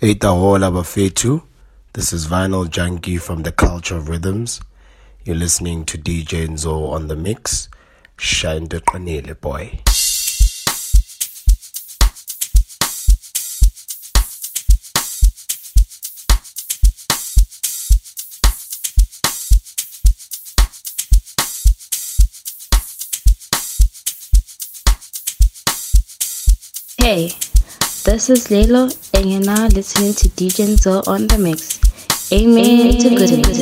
Itahola Bafetu. This is Vinyl Junkie from the Culture of Rhythms. You're listening to DJ Nzo on the mix. Shine the Qanile boy. Hey, this is Lelo, and you're now listening to DJ Nzo on the mix. Amen, to goodness.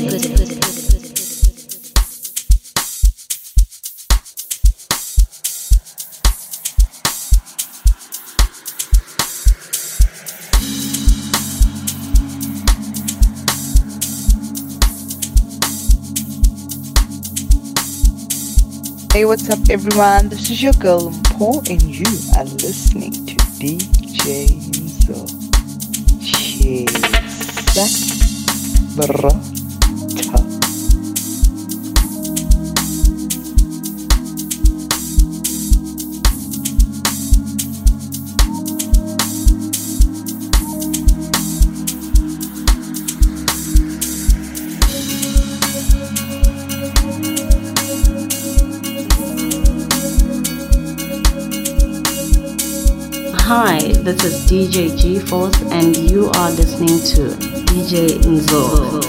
Hey, what's up, everyone? This is your girl Mpo, and you are listening to DJ Nzo. Cheers. Brata. This is DJ G Force, and you are listening to DJ Nzo.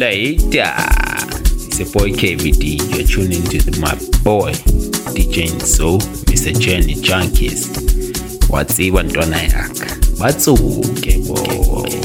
Later. It's a boy KVD. You're tuning to my boy DJ Nzo, Mr. Jenny Junkies. What's even done? What's okay, boy?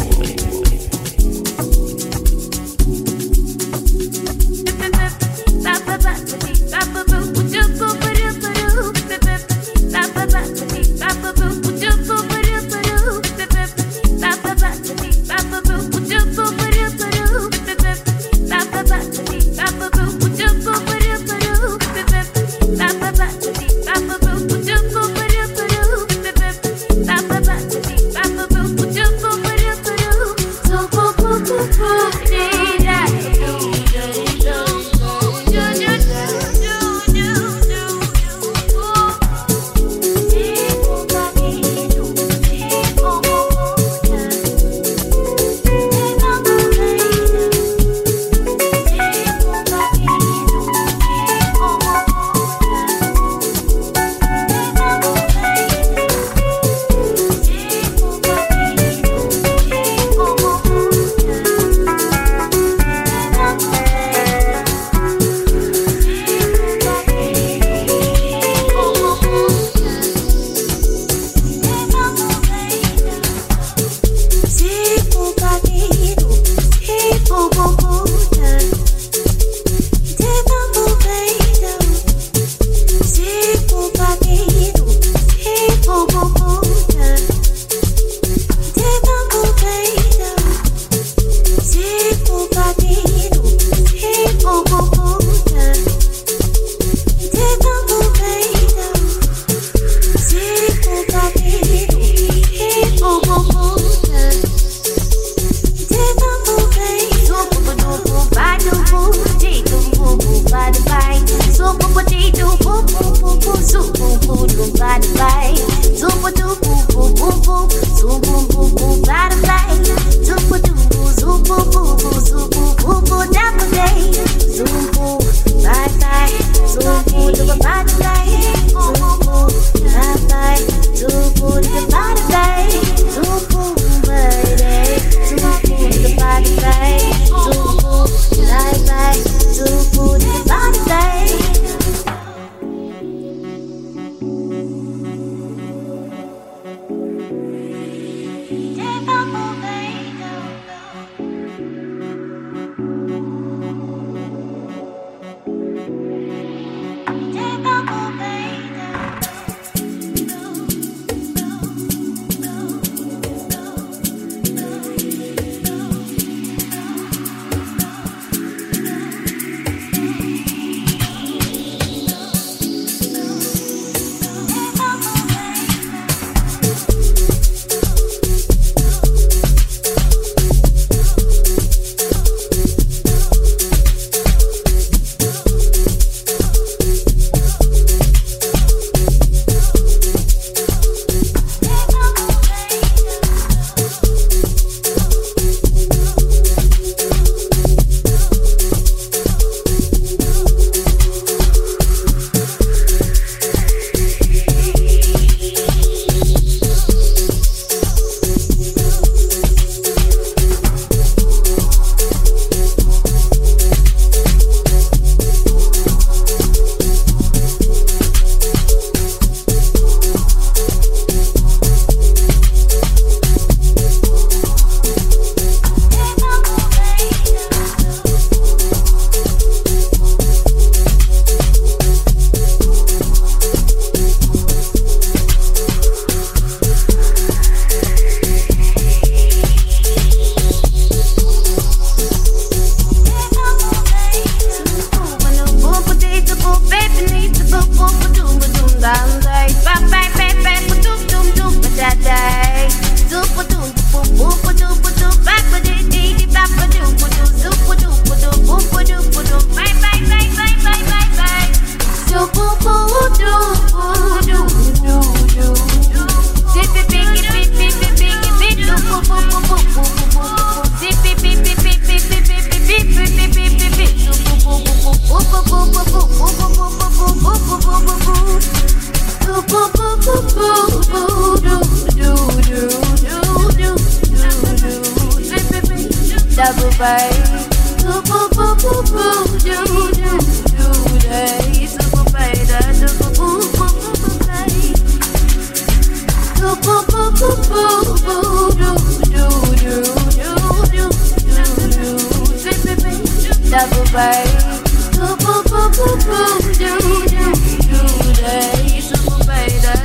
Super baby.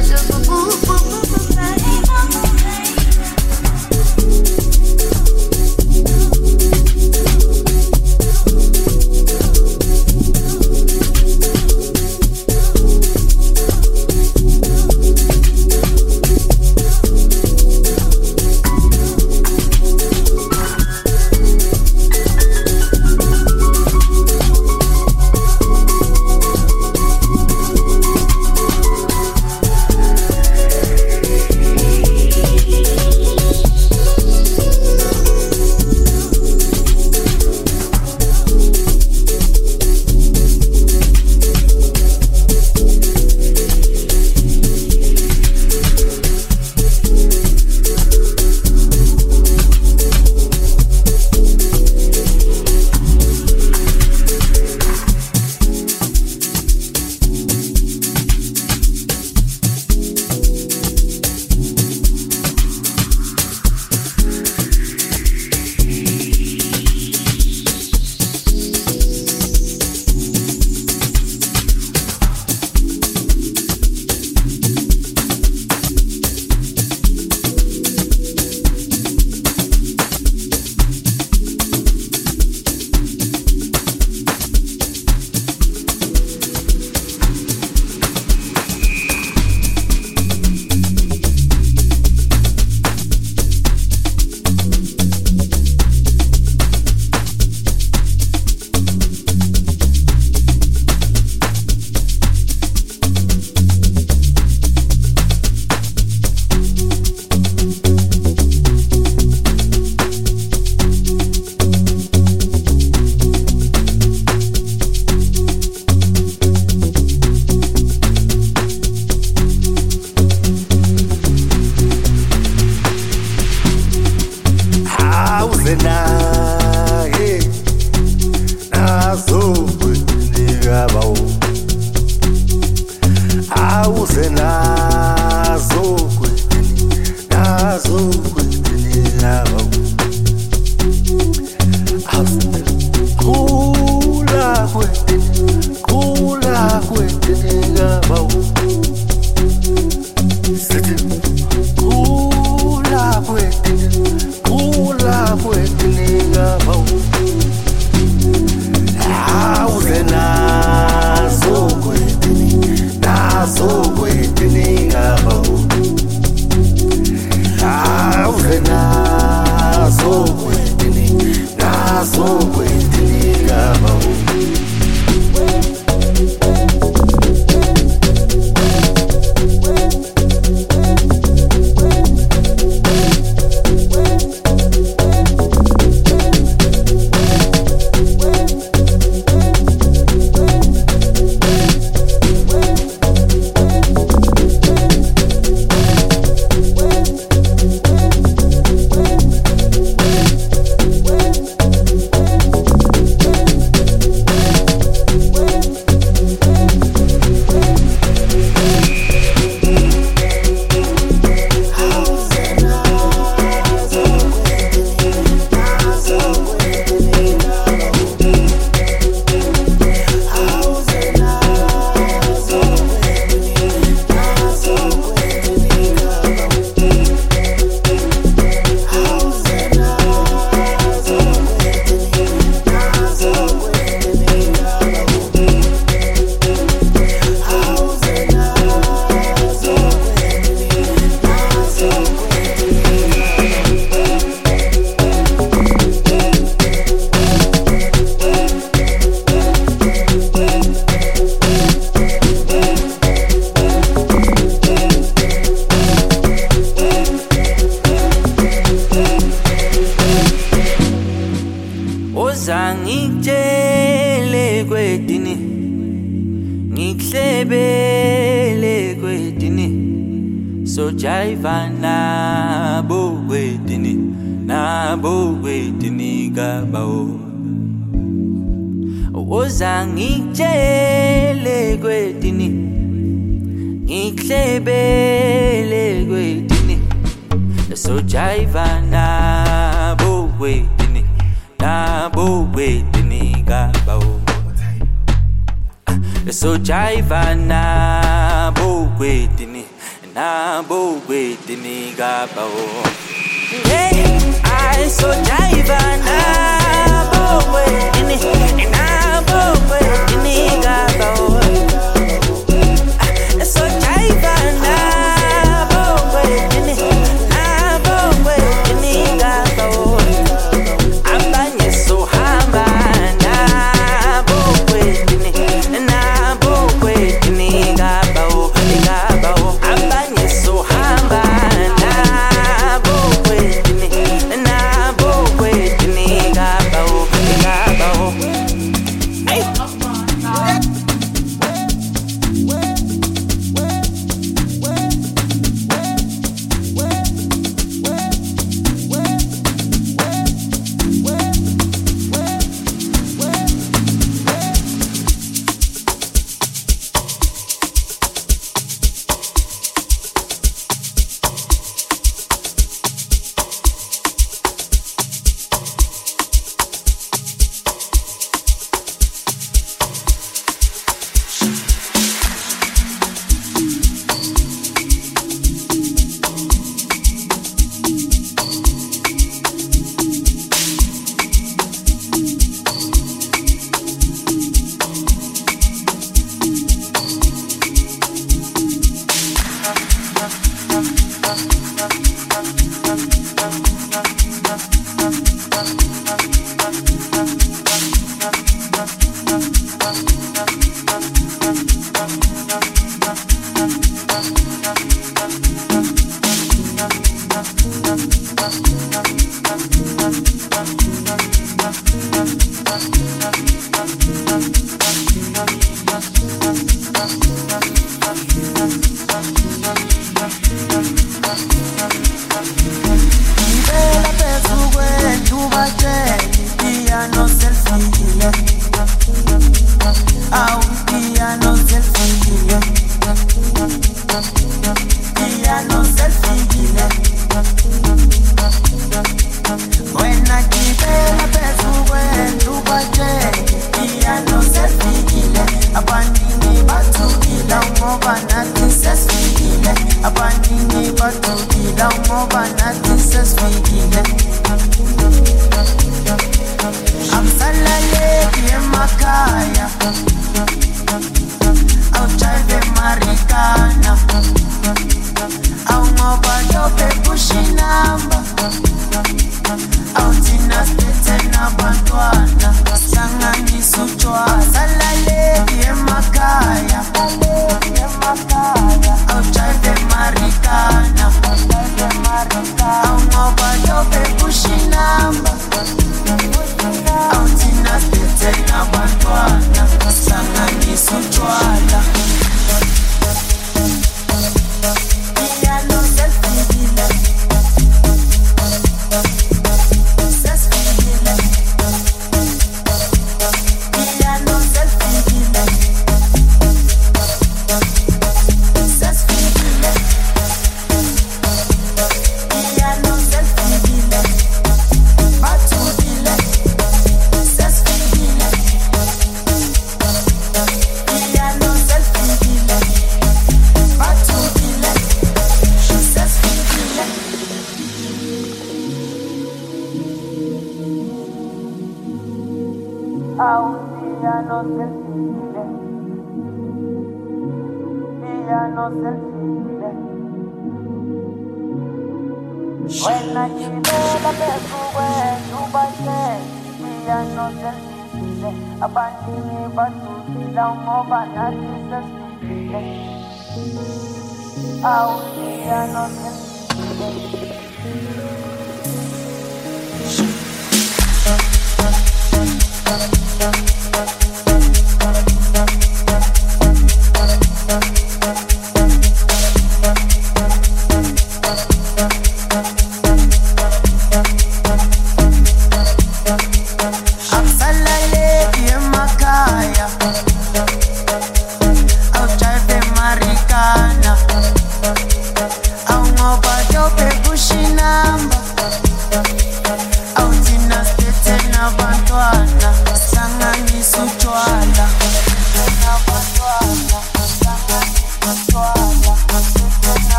Kabawo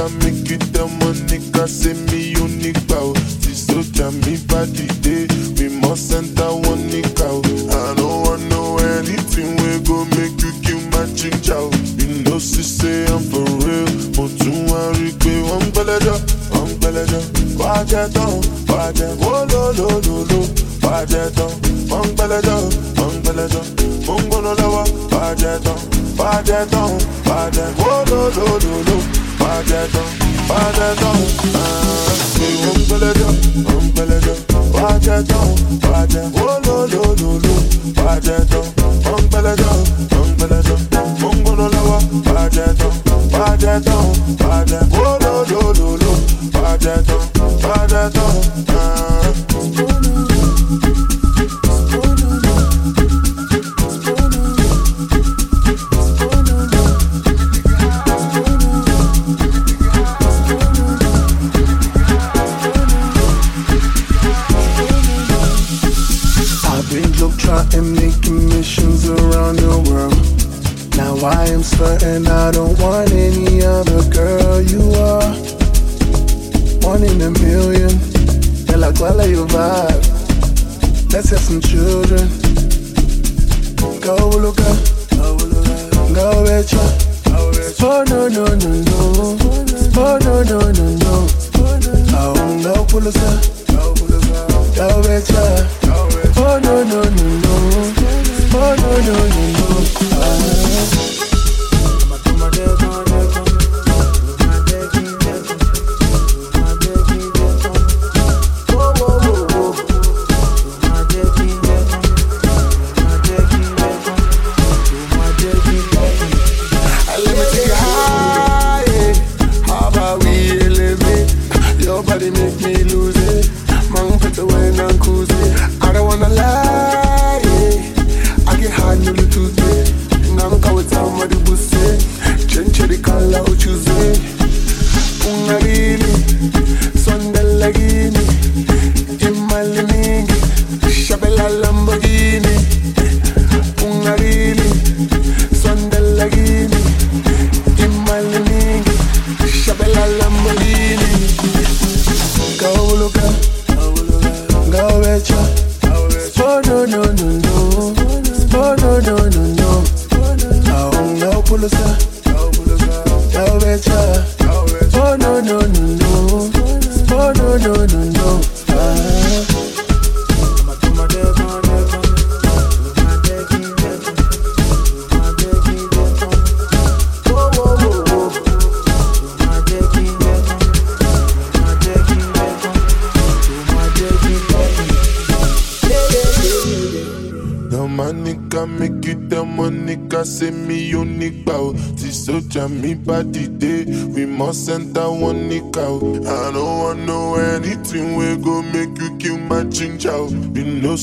I make it the money, cause me unique, bow. carry me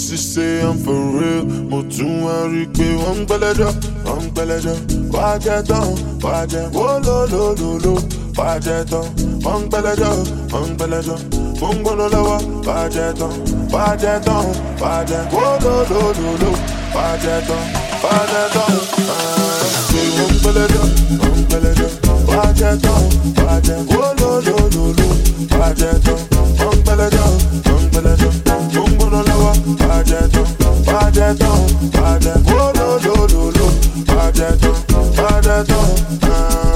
she say I'm for real. Mo tún wá rí pé wọ́n ń gbẹ́lẹ́jọ́, wọ́n ń gbẹ́lẹ́jọ́. Wá jẹ́ tán, wá jẹ́ wó ló ló ló ló. Wá jẹ́ tán, wọ́n ń wá jẹ́ tán, wá jẹ́ tán, wá jẹ́ wó ló ló ló ló. Wá jẹ́ tán, wá jẹ́ tán. Ṣé wọ́n ń gbẹ́lẹ́jọ́, wọ́n ń gbẹ́lẹ́jọ́. Wá jẹ́ tán, wá ló ló. Wá jẹ́ tán, wọ́n ń gbẹ́lẹ́jọ́. Mo ń gbóná lọ́wọ́, wá jẹ́ tán, wá jẹ́ tán, wá jẹ́ wó ló ló ló ló. Wá jẹ́ tán, wá jẹ́ tán.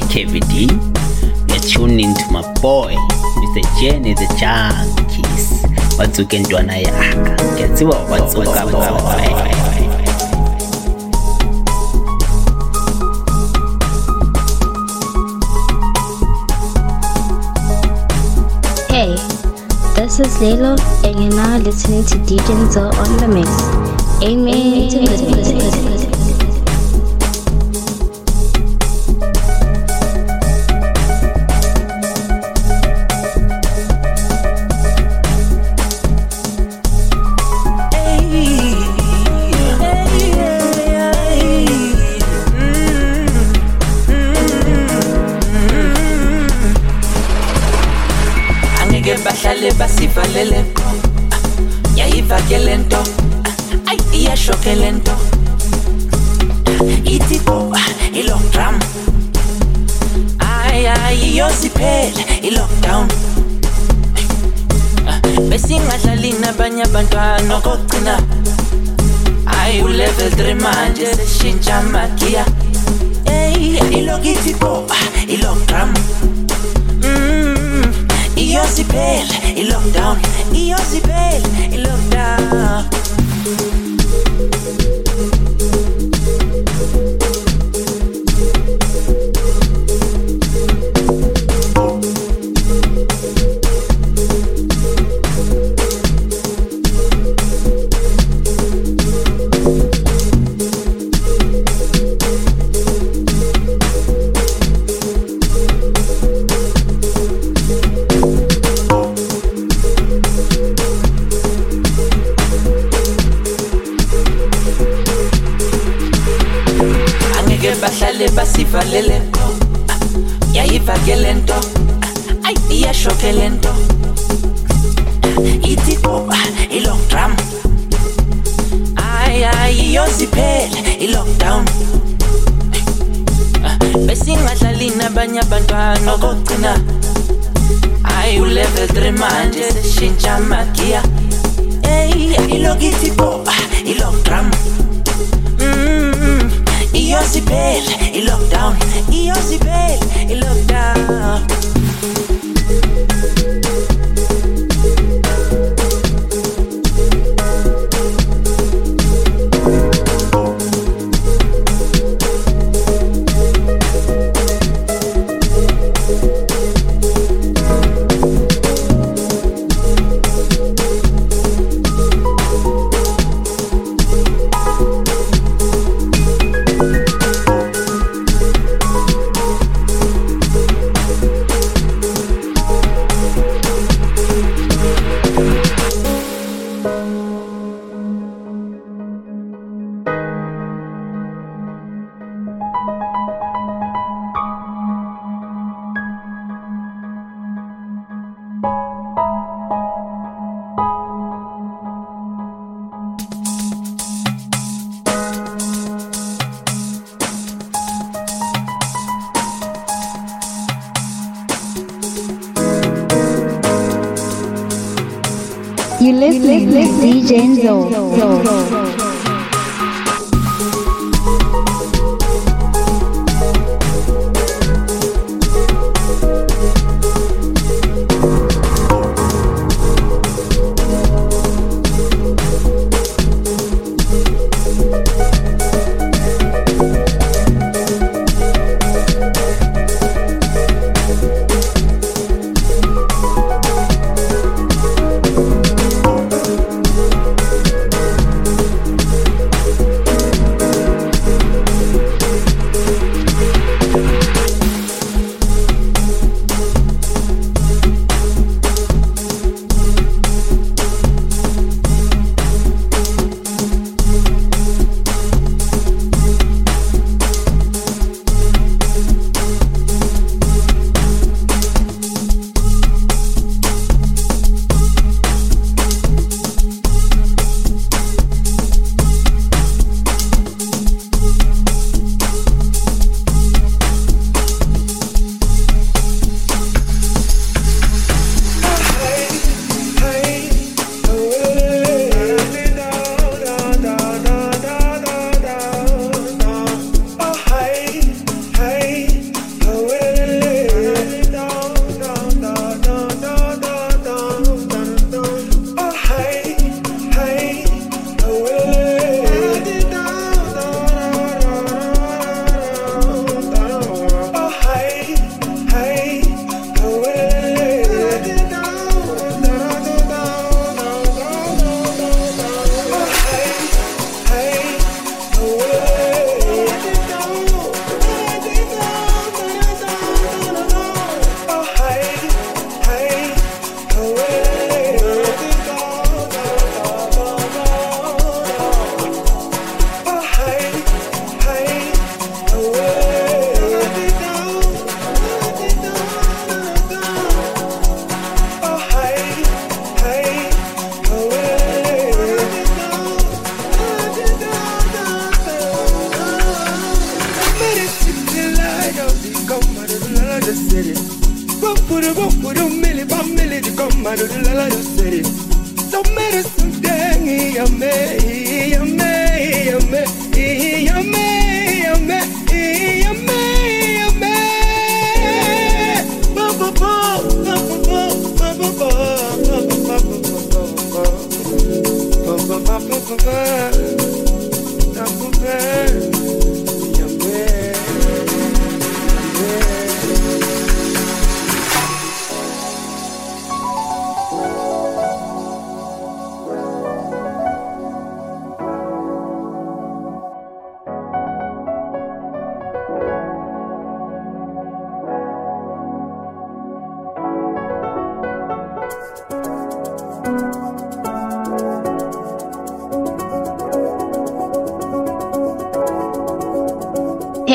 boy KVD. My boy, Mr. Jenny the Junkies. Hey, this is Lelo, and you're now listening to DJ Zo on the mix. Amen. Amen. Amen.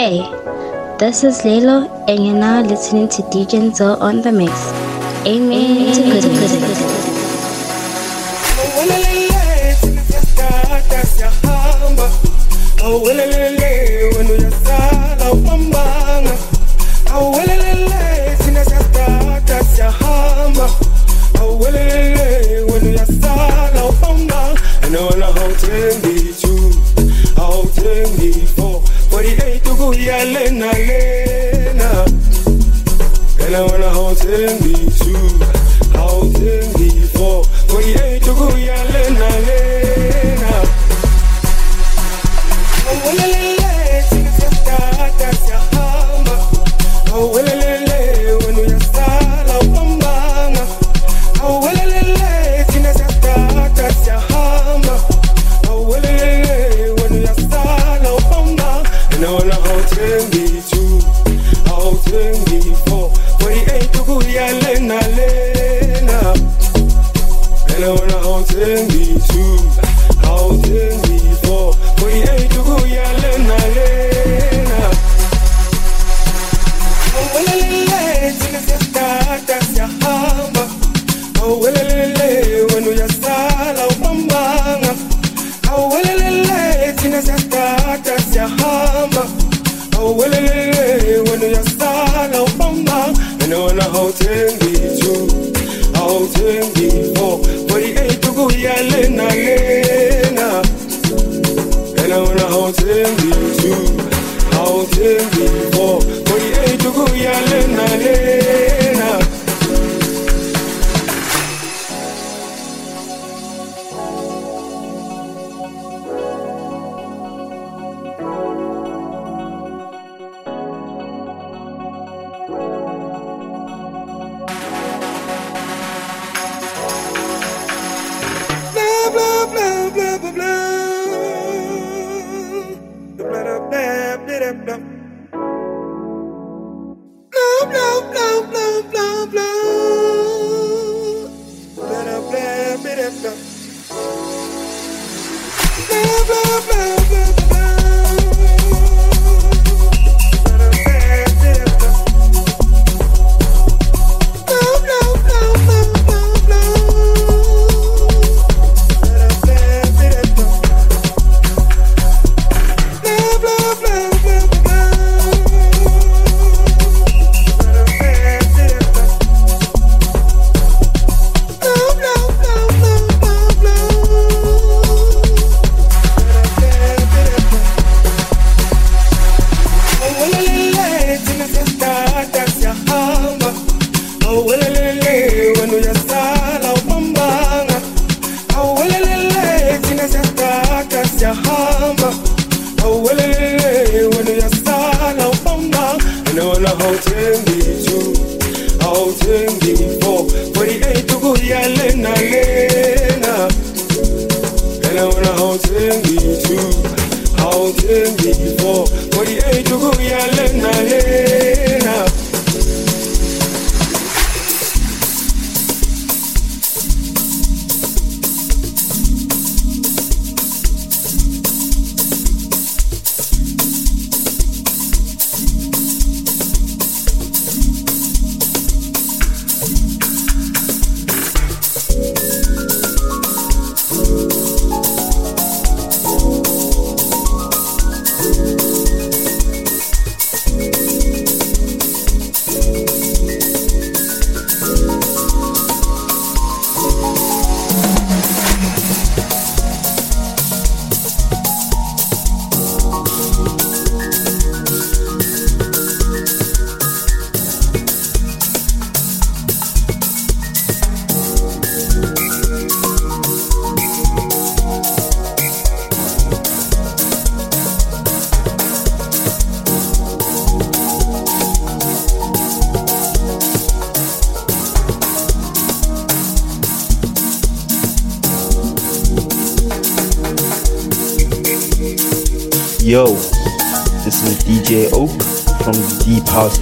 Hey, this is Lelo, and you're now listening to DJ Nzo on the mix. Amen to goodness. Lena, And I wanna hold me too. And I wanna yeah.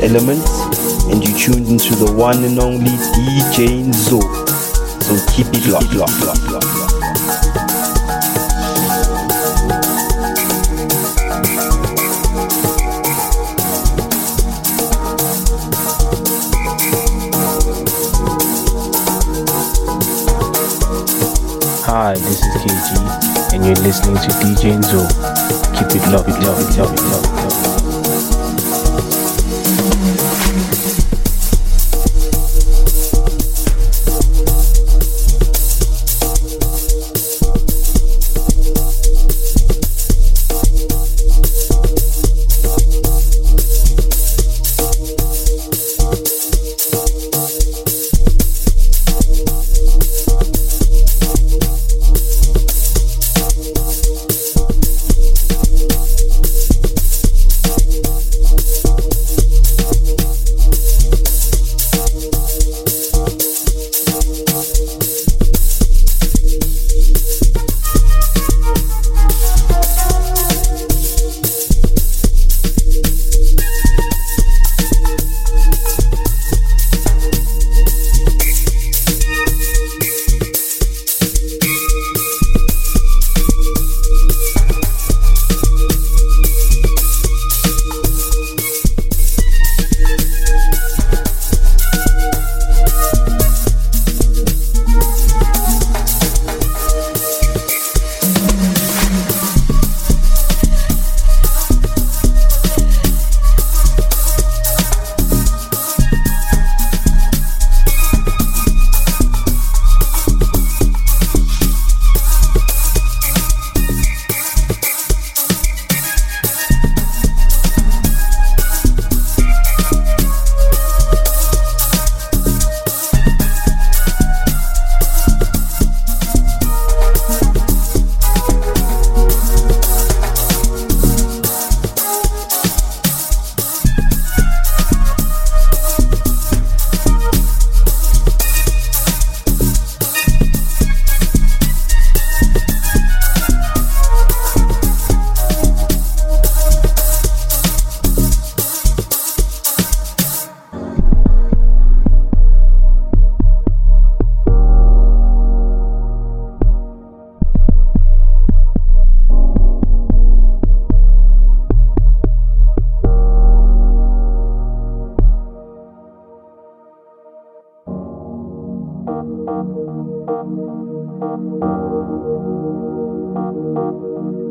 Elements, and you tuned into the one and only DJ Nzo. So keep it locked, locked, locked, locked. Hi, this is KG, and you're listening to DJ Nzo. Keep it love, it love, it love, it it love.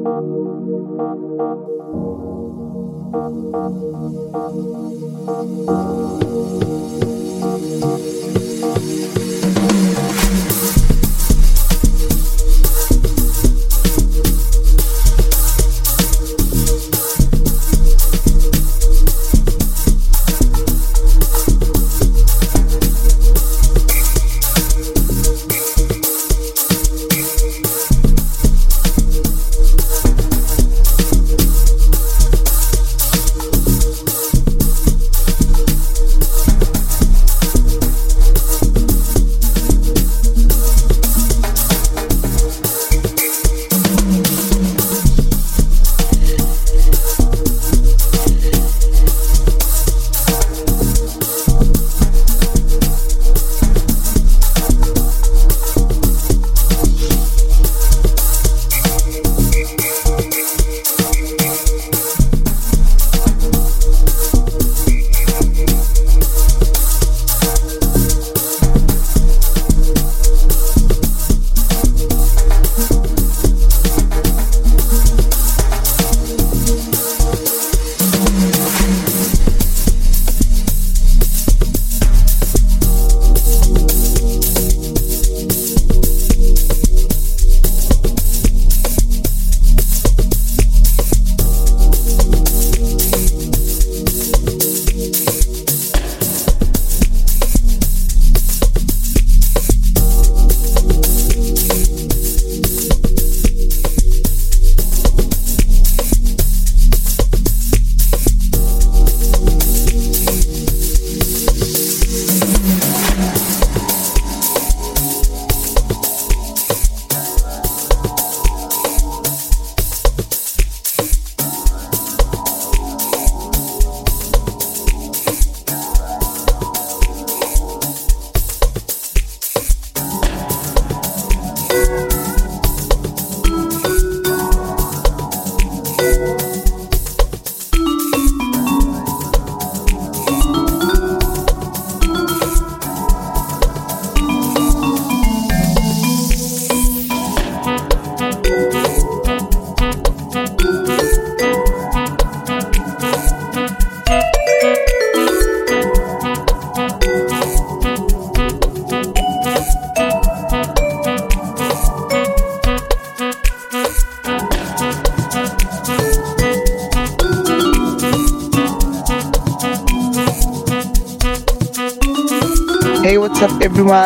Hey, what's up,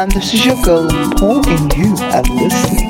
everyone? This is your girl Paul, and you are listening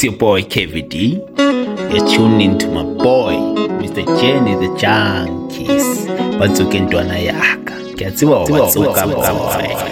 It's your boy KVD. You're tuned into my boy, Mr. Jenny the Junkies. Batsuke ntwana yaka. Kiyatsiwa watsuka boy.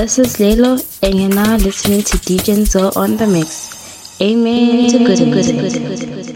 This is Lelo, and you're now listening to DJ Nzo on the mix. Amen to goodness.